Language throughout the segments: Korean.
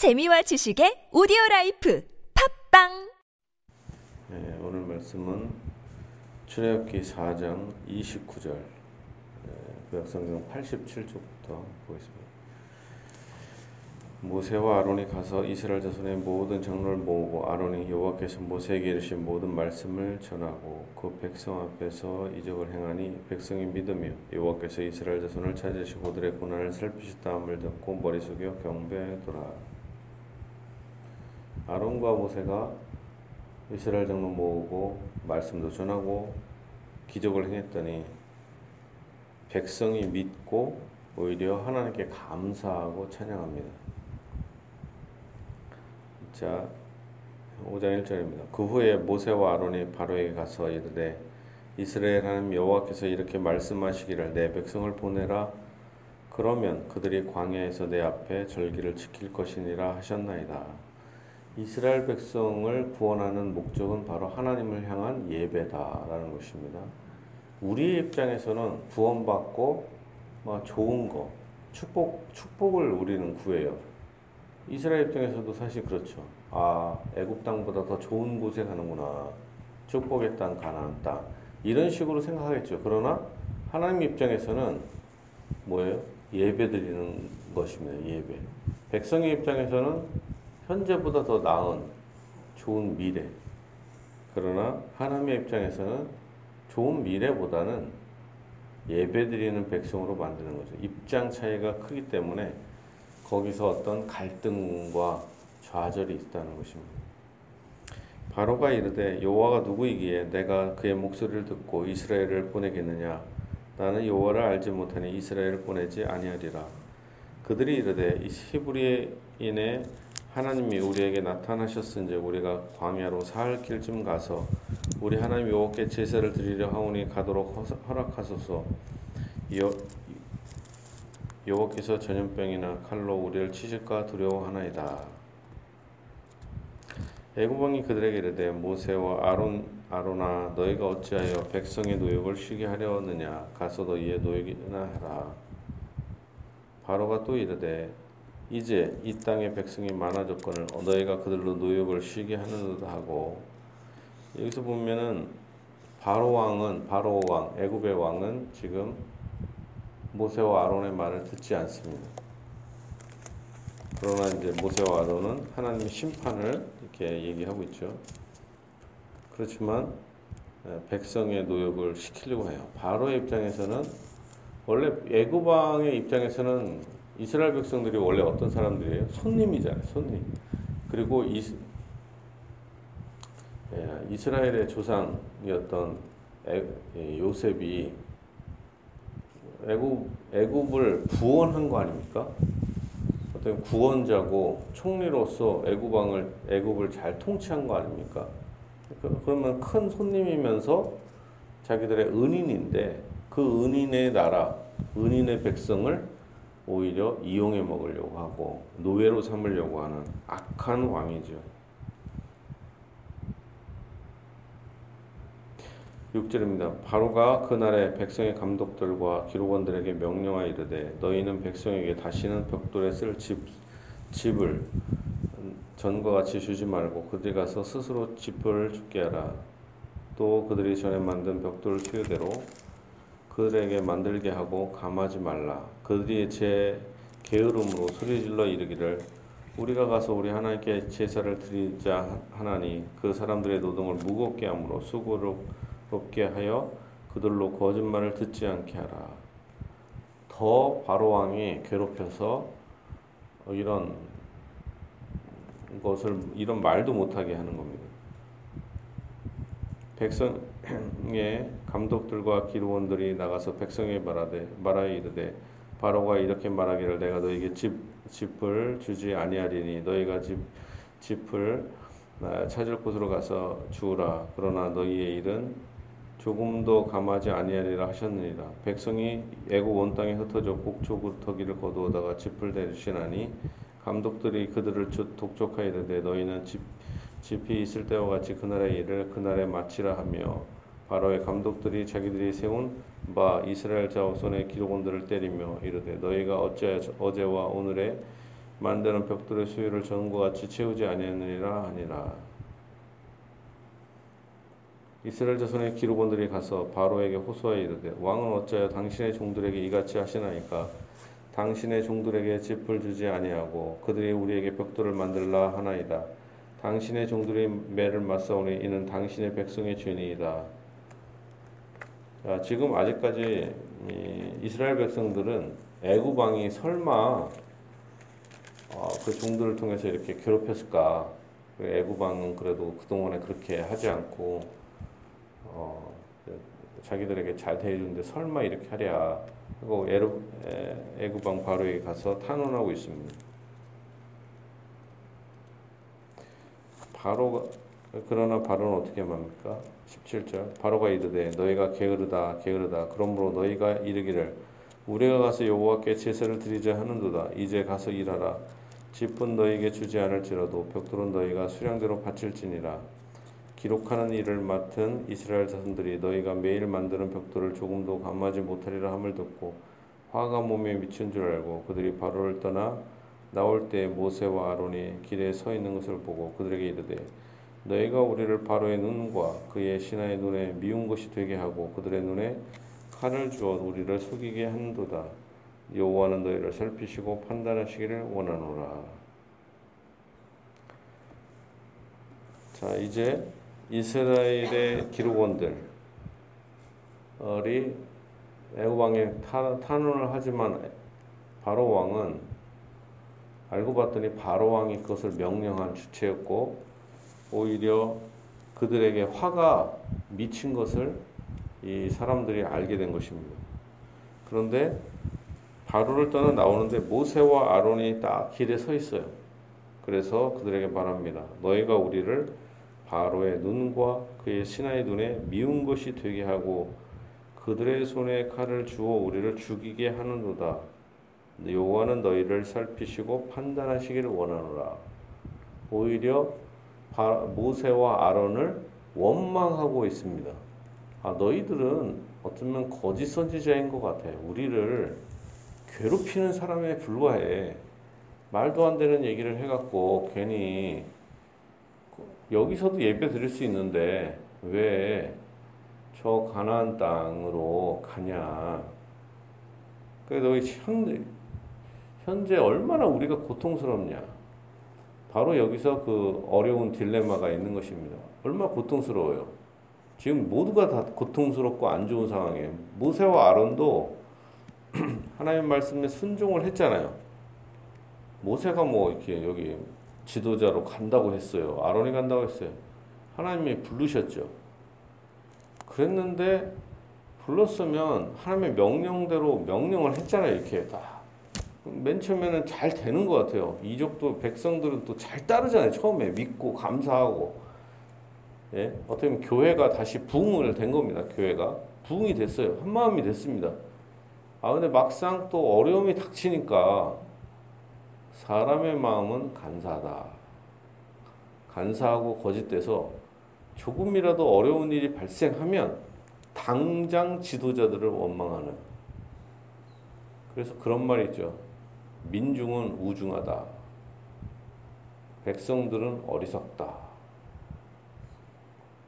재미와 지식의 오디오 life 팟빵 네, 오늘 말씀은 출애굽기 4장 29절 네, 구약성경 87쪽부터 보겠습니다. 모세와 아론이 가서 이스라엘 자손의 모든 장로를 모으고 아론이 여호와께서 모세에게 이르신 모든 말씀을 전하고 그 백성 앞에서 이적을 행하니 백성이 믿으며 여호와께서 이스라엘 자손을 찾으시고 그들의 고난을 살피셨다함을 듣고 머리 숙여 경배하더라. 아론과 모세가 이스라엘 장로 모으고 말씀도 전하고 기적을 행했더니 백성이 믿고 오히려 하나님께 감사하고 찬양합니다. 자, 5장 1절입니다. 그 후에 모세와 아론이 바로에게 가서 이르되 이스라엘 하나님 여호와께서 이렇게 말씀하시기를 내 백성을 보내라 그러면 그들이 광야에서 내 앞에 절기를 지킬 것이니라 하셨나이다. 이스라엘 백성을 구원하는 목적은 바로 하나님을 향한 예배다라는 것입니다. 우리의 입장에서는 구원받고 뭐 좋은 거, 축복, 축복을 우리는 구해요. 이스라엘 입장에서도 사실 그렇죠. 아, 애굽 땅보다 더 좋은 곳에 가는구나. 축복의 땅, 가나안 땅. 이런 식으로 생각하겠죠. 그러나 하나님 입장에서는 뭐예요? 예배 드리는 것입니다. 예배. 백성의 입장에서는 현재보다 더 나은 좋은 미래. 그러나 하나님의 입장에서는 좋은 미래보다는 예배드리는 백성으로 만드는 거죠. 입장 차이가 크기 때문에 거기서 어떤 갈등과 좌절이 있다는 것입니다. 바로가 이르되 여호와가 누구이기에 내가 그의 목소리를 듣고 이스라엘을 보내겠느냐 나는 여호와를 알지 못하니 이스라엘을 보내지 아니하리라 그들이 이르되 히브리인의 하나님이 우리에게 나타나셨은즉 우리가 광야로 사흘 길쯤 가서 우리 하나님 여호와께 제사를 드리려 하오니 가도록 허락하소서 여, 여호와께서 전염병이나 칼로 우리를 치실까 두려워하나이다. 애굽왕이 그들에게 이르되 모세와 아론 아론아 너희가 어찌하여 백성의 노역을 쉬게 하려느냐 가서 너희의 노역이나 하라. 바로가 또 이르되 이제 이 땅의 백성이 많아졌거늘 너희가 그들로 노역을 쉬게 하는듯 하고 여기서 보면은 바로 왕은 바로 왕 애굽의 왕은 지금 모세와 아론의 말을 듣지 않습니다. 그러나 이제 모세와 아론은 하나님의 심판을 이렇게 얘기하고 있죠. 그렇지만 백성의 노역을 시키려고 해요. 바로의 입장에서는 원래 애굽 왕의 입장에서는 이스라엘 백성들이 원래 어떤 사람들이에요? 손님이잖아요. 손님. 그리고 이, 예, 이스라엘의 조상이었던 에, 예, 요셉이 애굽 애굽을 구원한 거 아닙니까? 어떤 구원자고 총리로서 애굽 왕을 애굽을 잘 통치한 거 아닙니까? 그, 그러면 큰 손님이면서 자기들의 은인인데 그 은인의 나라, 은인의 백성을 오히려 이용해 먹으려고 하고 노예로 삼으려고 하는 악한 왕이죠. 6절입니다. 바로가 그날에 백성의 감독들과 기록원들에게 명령하 이르되 너희는 백성에게 다시는 벽돌에 쓸 집, 집을 전과 같이 주지 말고 그들이 가서 스스로 집을 죽게 하라. 또 그들이 전에 만든 벽돌 수요대로 그들에게 만들게 하고 감하지 말라. 그들이 제 게으름으로 소리질러 이르기를 우리가 가서 우리 하나님께 제사를 드리자 하나니 그 사람들의 노동을 무겁게 함으로 수고롭게 하여 그들로 거짓말을 듣지 않게 하라. 더 바로 왕이 괴롭혀서 이런 것을 이런 말도 못하게 하는 겁니다. 백성의 감독들과 기록원들이 나가서 백성에 말하되 말하여 이르되 바로가 이렇게 말하기를 내가 너에게 집 집을 주지 아니하리니 너희가 집 집을 찾을 곳으로 가서 주우라. 그러나 너희의 일은 조금도 감하지 아니하리라 하셨느니라. 백성이 애굽 온 땅에 흩어져 곡초구터기를 거두어다가 집을 대주시나니 감독들이 그들을 독촉하여 이르되 너희는 집 집이 있을 때와 같이 그날의 일을 그날에 마치라 하며 바로의 감독들이 자기들이 세운 바 이스라엘 자손의 기록원들을 때리며 이르되 너희가 어째 어제와 오늘의 만드는 벽돌의 수위를 전과 같이 채우지 아니하느니라 하니라. 이스라엘 자손의 기록원들이 가서 바로에게 호소하여 이르되 왕은 어찌하여 당신의 종들에게 이같이 하시나이까 당신의 종들에게 짚을 주지 아니하고 그들이 우리에게 벽돌을 만들라 하나이다. 당신의 종들이 매를 맞사오니 이는 당신의 백성의 죄니이다. 자, 지금 아직까지 이스라엘 백성들은 애굽 왕이 설마 어, 그 종들을 통해서 이렇게 괴롭혔을까? 애굽 왕은 그래도 그동안에 그렇게 하지 않고 어, 자기들에게 잘 대해주는데 설마 이렇게 하랴? 그리고 애굽 왕 바로에 가서 탄원하고 있습니다. 바로가 그러나 바로는 어떻게 말합니까? 17절. 바로가 이르되 너희가 게으르다 게으르다. 그러므로 너희가 이르기를 우리가 가서 여호와께 제사를 드리자 하는도다. 이제 가서 일하라. 집은 너희에게 주지 않을지라도 벽돌은 너희가 수량대로 바칠지니라. 기록하는 일을 맡은 이스라엘 자손들이 너희가 매일 만드는 벽돌을 조금도 감하지 못하리라 함을 듣고 화가 몸에 미친 줄 알고 그들이 바로를 떠나 나올 때 모세와 아론이 길에 서 있는 것을 보고 그들에게 이르되 너희가 우리를 바로의 눈과 그의 신하의 눈에 미운 것이 되게 하고 그들의 눈에 칼을 주어 우리를 속이게 한도다. 여호와는 너희를 살피시고 판단하시기를 원하노라. 자 이제 이스라엘의 기록원들이 애굽 왕에 탄원을 하지만 바로 왕은 알고 봤더니 바로 왕이 그것을 명령한 주체였고 오히려 그들에게 화가 미친 것을 이 사람들이 알게 된 것입니다. 그런데 바로를 떠나 나오는데 모세와 아론이 딱 길에 서 있어요. 그래서 그들에게 말합니다. 너희가 우리를 바로의 눈과 그의 신하의 눈에 미운 것이 되게 하고 그들의 손에 칼을 주어 우리를 죽이게 하는도다. 여호와는 너희를 살피시고 판단하시기를 원하노라. 오히려 모세와 아론을 원망하고 있습니다. 아, 너희들은 어쩌면 거짓 선지자인 것 같아. 우리를 괴롭히는 사람에 불과해. 말도 안 되는 얘기를 해갖고 괜히 여기서도 예배 드릴 수 있는데 왜 저 가나안 땅으로 가냐? 그래 너희 현재, 현재 얼마나 우리가 고통스럽냐? 바로 여기서 그 어려운 딜레마가 있는 것입니다. 얼마나 고통스러워요. 지금 모두가 다 고통스럽고 안 좋은 상황이에요. 모세와 아론도 하나님 말씀에 순종을 했잖아요. 모세가 뭐 이렇게 여기 지도자로 간다고 했어요. 아론이 간다고 했어요. 하나님이 부르셨죠. 그랬는데 불렀으면 하나님의 명령대로 명령을 했잖아요. 이렇게 다 맨 처음에는 잘 되는 것 같아요. 이족도 백성들은 또 잘 따르잖아요. 처음에 믿고 감사하고. 예? 어떻게 보면 교회가 다시 부흥을 된 겁니다. 교회가. 부흥이 됐어요. 한 마음이 됐습니다. 아, 근데 막상 또 어려움이 닥치니까 사람의 마음은 간사하다. 간사하고 거짓돼서 조금이라도 어려운 일이 발생하면 당장 지도자들을 원망하는. 그래서 그런 말이 있죠. 민중은 우중하다. 백성들은 어리석다.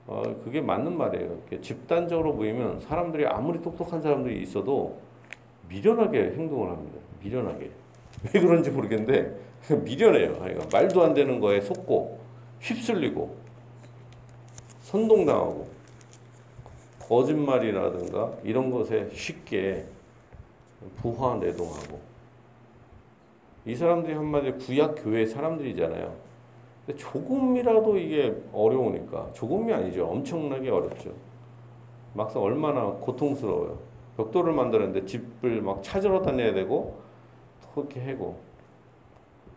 어, 그게 맞는 말이에요. 집단적으로 보이면 사람들이 아무리 똑똑한 사람들이 있어도 미련하게 행동을 합니다. 미련하게. 왜 그런지 모르겠는데 미련해요. 그러니까 말도 안 되는 거에 속고 휩쓸리고 선동당하고 거짓말이라든가 이런 것에 쉽게 부화 내동하고 이 사람들이 한마디로 구약 교회 사람들이잖아요. 근데 조금이라도 이게 어려우니까 조금이 아니죠. 엄청나게 어렵죠. 막상 얼마나 고통스러워요. 벽돌을 만드는데 집을 막 찾으러 다녀야 되고 그렇게 해고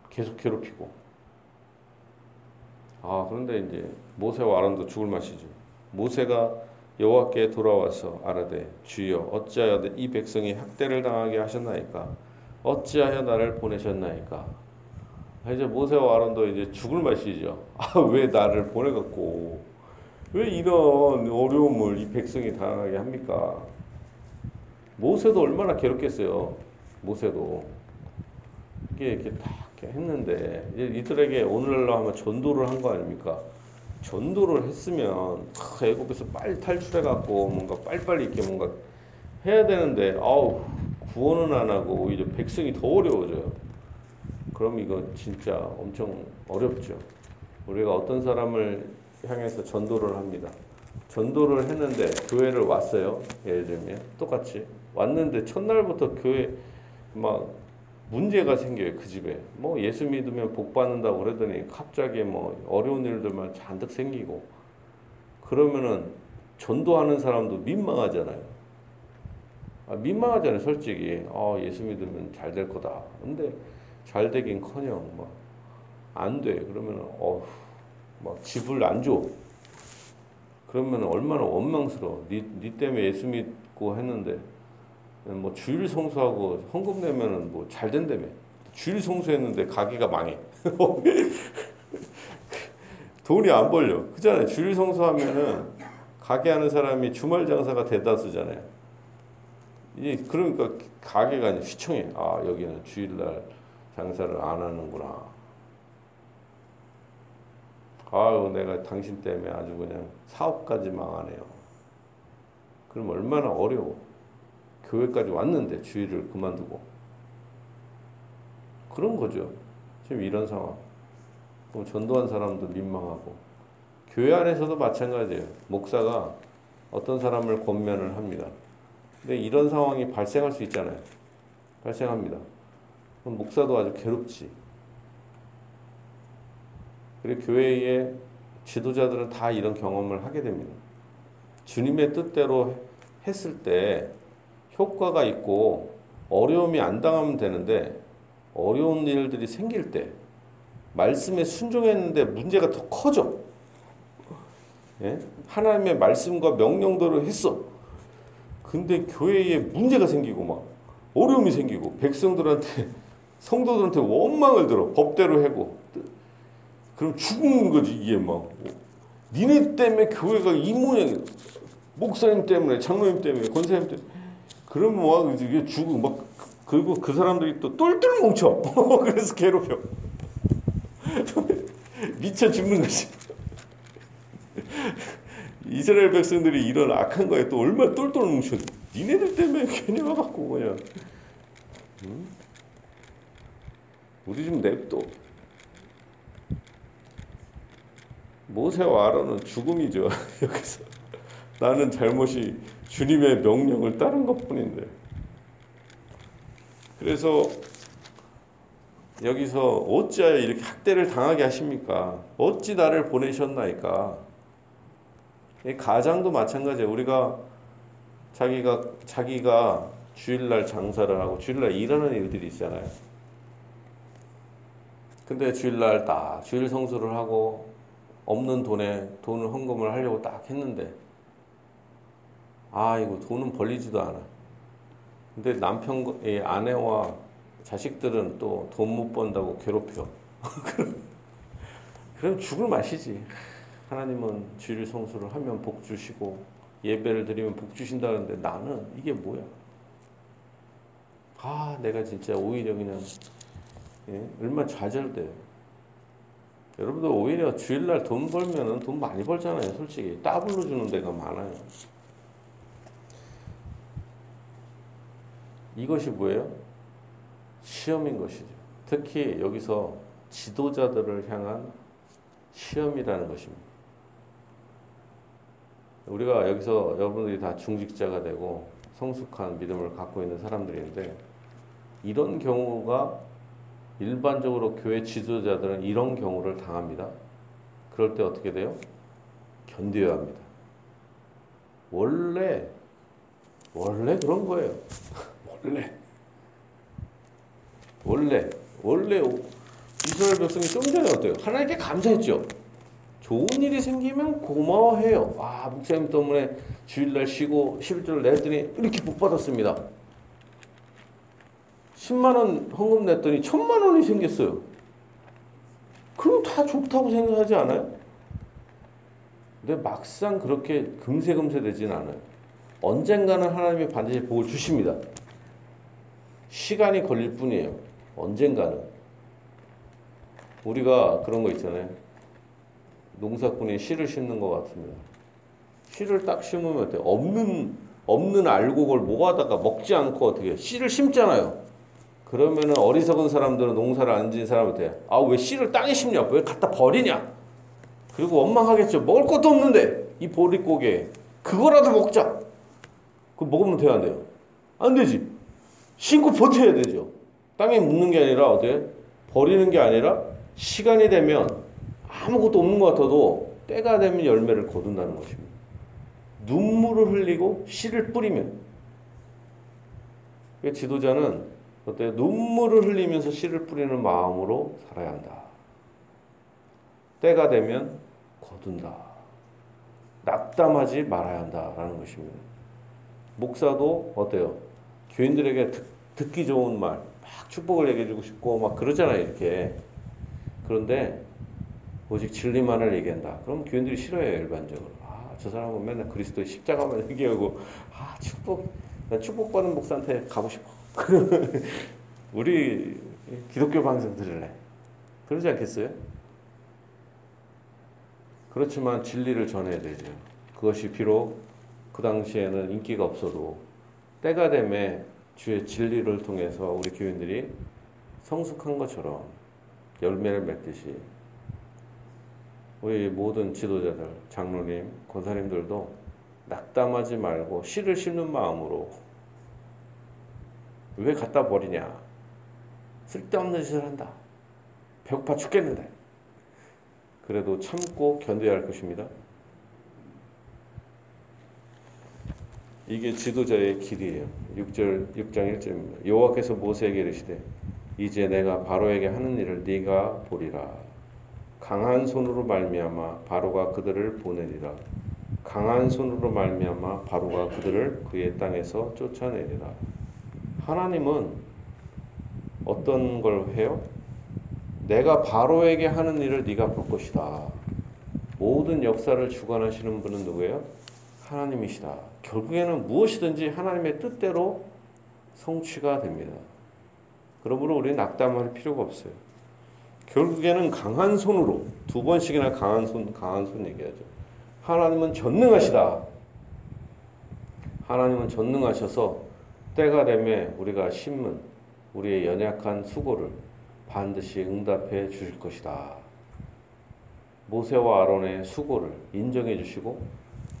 계속 괴롭히고. 아 그런데 이제 모세와 아론도 죽을 맛이죠. 모세가 여호와께 돌아와서 아르되 주여 어찌하여 이 백성이 학대를 당하게 하셨나이까 어찌하여 나를 보내셨나이까? 이제 모세와 아론도 이제 죽을 맛이죠. 아, 왜 나를 보내갖고, 왜 이런 어려움을 이 백성이 당하게 합니까? 모세도 얼마나 괴롭겠어요. 모세도. 이게 이렇게 딱 했는데 이들에게 오늘날로 하면 전도를 한 거 아닙니까? 전도를 했으면 애국에서 빨리 탈출해 갖고 뭔가 빨리빨리 이렇게 뭔가 해야 되는데 아우 구원은 안 하고 오히려 백성이 더 어려워져요. 그럼 이거 진짜 엄청 어렵죠. 우리가 어떤 사람을 향해서 전도를 합니다. 전도를 했는데 교회를 왔어요. 예를 들면 똑같이 왔는데 첫날부터 교회 막 문제가 생겨요 그 집에 뭐 예수 믿으면 복 받는다고 그러더니 갑자기 뭐 어려운 일들만 잔뜩 생기고 그러면은 전도하는 사람도 민망하잖아요 아, 민망하잖아요 솔직히 아, 예수 믿으면 잘 될 거다 근데 잘 되긴 커녕 막 안 돼 그러면은 어막 집을 안 줘 그러면 얼마나 원망스러워 니, 니 때문에 예수 믿고 했는데 뭐 주일 성수하고 헌금 내면은 뭐 잘 된다며. 주일 성수했는데 가게가 망해. 돈이 안 벌려. 그잖아요. 주일 성수하면은 가게 하는 사람이 주말 장사가 대다수잖아요. 이 그러니까 가게가 휘청해. 아 여기는 주일날 장사를 안 하는구나. 아유 내가 당신 때문에 아주 그냥 사업까지 망하네요. 그럼 얼마나 어려워. 교회까지 왔는데 주일을 그만두고 그런 거죠. 지금 이런 상황. 그럼 전도한 사람도 민망하고 교회 안에서도 마찬가지예요. 목사가 어떤 사람을 권면을 합니다. 근데 이런 상황이 발생할 수 있잖아요. 발생합니다. 그럼 목사도 아주 괴롭지. 그리고 교회의 지도자들은 다 이런 경험을 하게 됩니다. 주님의 뜻대로 했을 때 효과가 있고 어려움이 안 당하면 되는데 어려운 일들이 생길 때 말씀에 순종했는데 문제가 더 커져. 예? 하나님의 말씀과 명령대로 했어. 근데 교회에 문제가 생기고 막 어려움이 생기고 백성들한테 성도들한테 원망을 들어 법대로 해고 그럼 죽는 거지 이게 막 니네 때문에 교회가 이 모양 목사님 때문에 장로님 때문에 권사님 때문에 그러면 뭐 이게 죽고 막 그리고 그 사람들이 또 똘똘 뭉쳐. 그래서 괴롭혀. 미쳐 죽는 거지. 이스라엘 백성들이 이런 악한 거에 또 얼마나 똘똘 뭉쳐. 니네들 때문에 괜히 와갖고 그냥. 응? 우리 좀 냅둬. 모세와 아론은 죽음이죠. 여기서. 나는 잘못이 주님의 명령을 따른 것 뿐인데. 그래서 여기서 어찌하여 이렇게 학대를 당하게 하십니까? 어찌 나를 보내셨나이까? 가장도 마찬가지예요. 우리가 자기가 자기가 주일날 장사를 하고 주일날 일하는 일들이 있잖아요. 근데 주일날 딱 주일 성수를 하고 없는 돈에 돈을 헌금을 하려고 딱 했는데 아, 이거 돈은 벌리지도 않아. 근데 남편의 아내와 자식들은 또 돈 못 번다고 괴롭혀. 그럼 죽을 맛이지. 하나님은 주일 성수를 하면 복 주시고 예배를 드리면 복 주신다는데 나는 이게 뭐야? 아, 내가 진짜 오히려 그냥 예? 얼마 좌절돼. 여러분들 오히려 주일날 돈 벌면은 돈 많이 벌잖아요, 솔직히. 따블로 주는 데가 많아요. 이것이 뭐예요? 시험인 것이죠. 특히 여기서 지도자들을 향한 시험이라는 것입니다. 우리가 여기서 여러분들이 다 중직자가 되고 성숙한 믿음을 갖고 있는 사람들인데 이런 경우가 일반적으로 교회 지도자들은 이런 경우를 당합니다. 그럴 때 어떻게 돼요? 견뎌야 합니다. 원래 원래 그런 거예요. 원래 원래 원래 이스라엘 백성이 좀 전에 어때요? 하나님께 감사했죠. 좋은 일이 생기면 고마워해요. 아 목사님 때문에 주일날 쉬고 11절 냈더니 이렇게 복 받았습니다. 10만 원 헌금 냈더니 천만 원이 생겼어요. 그럼 다 좋다고 생각하지 않아요? 근데 막상 그렇게 금세금세 되진 않아요. 언젠가는 하나님이 반드시 복을 주십니다. 시간이 걸릴 뿐이에요. 언젠가는. 우리가 그런 거 있잖아요. 농사꾼이 씨를 심는 것 같습니다. 씨를 딱 심으면 어때? 없는 없는 알곡을 모아다가 먹지 않고 어떻게 씨를 심잖아요. 그러면은 어리석은 사람들은 농사를 안 지은 사람한테 아 왜 씨를 땅에 심냐? 왜 갖다 버리냐? 그리고 원망하겠죠. 먹을 것도 없는데 이 보릿고개 그거라도 먹자. 그 먹으면 돼야 안 돼요? 안 되지. 신고 버텨야 되죠. 땅에 묻는 게 아니라 어때? 버리는 게 아니라 시간이 되면 아무것도 없는 것 같아도 때가 되면 열매를 거둔다는 것입니다. 눈물을 흘리고 씨를 뿌리면 그 지도자는 어때? 눈물을 흘리면서 씨를 뿌리는 마음으로 살아야 한다. 때가 되면 거둔다. 낙담하지 말아야 한다라는 것입니다. 목사도 어때요? 교인들에게 듣, 듣기 좋은 말, 막 축복을 얘기해주고 싶고 막 그러잖아요, 이렇게. 그런데 오직 진리만을 얘기한다. 그럼 교인들이 싫어해요, 일반적으로. 아, 저 사람은 맨날 그리스도의 십자가만 얘기하고, 아, 축복, 나 축복받은 목사한테 가고 싶어. 우리 기독교 방송 들을래. 그러지 않겠어요? 그렇지만 진리를 전해야 되죠. 그것이 비록 그 당시에는 인기가 없어도 때가 되매 주의 진리를 통해서 우리 교인들이 성숙한 것처럼 열매를 맺듯이 우리 모든 지도자들, 장로님, 권사님들도 낙담하지 말고 씨를 심는 마음으로 왜 갖다 버리냐? 쓸데없는 짓을 한다. 배고파 죽겠는데. 그래도 참고 견뎌야 할 것입니다. 이게 지도자의 길이에요. 6절 6장 1절입니다. 여호와께서 모세에게 이르시되 이제 내가 바로에게 하는 일을 네가 보리라. 강한 손으로 말미암아 바로가 그들을 보내리라. 강한 손으로 말미암아 바로가 그들을 그의 땅에서 쫓아내리라. 하나님은 어떤 걸 해요? 내가 바로에게 하는 일을 네가 볼 것이다. 모든 역사를 주관하시는 분은 누구예요? 하나님이시다. 결국에는 무엇이든지 하나님의 뜻대로 성취가 됩니다. 그러므로 우리는 낙담할 필요가 없어요. 결국에는 강한 손으로 두 번씩이나 강한 손, 강한 손 얘기하죠. 하나님은 전능하시다. 하나님은 전능하셔서 때가 되면 우리가 심은 우리의 연약한 수고를 반드시 응답해 주실 것이다. 모세와 아론의 수고를 인정해 주시고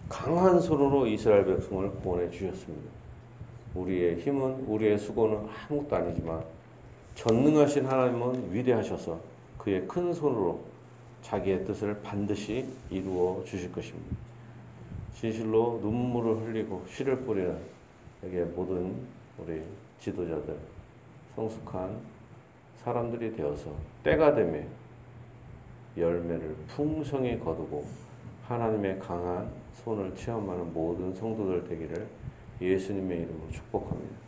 강한 손으로 이스라엘 백성을 구원해 주셨습니다. 우리의 힘은 우리의 수고는 아무것도 아니지만 전능하신 하나님은 위대하셔서 그의 큰 손으로 자기의 뜻을 반드시 이루어 주실 것입니다. 진실로 눈물을 흘리고 씨를 뿌리는 여기 모든 우리 지도자들 성숙한 사람들이 되어서 때가 되면 열매를 풍성히 거두고 하나님의 강한 손을 체험하는 모든 성도들 되기를 예수님의 이름으로 축복합니다.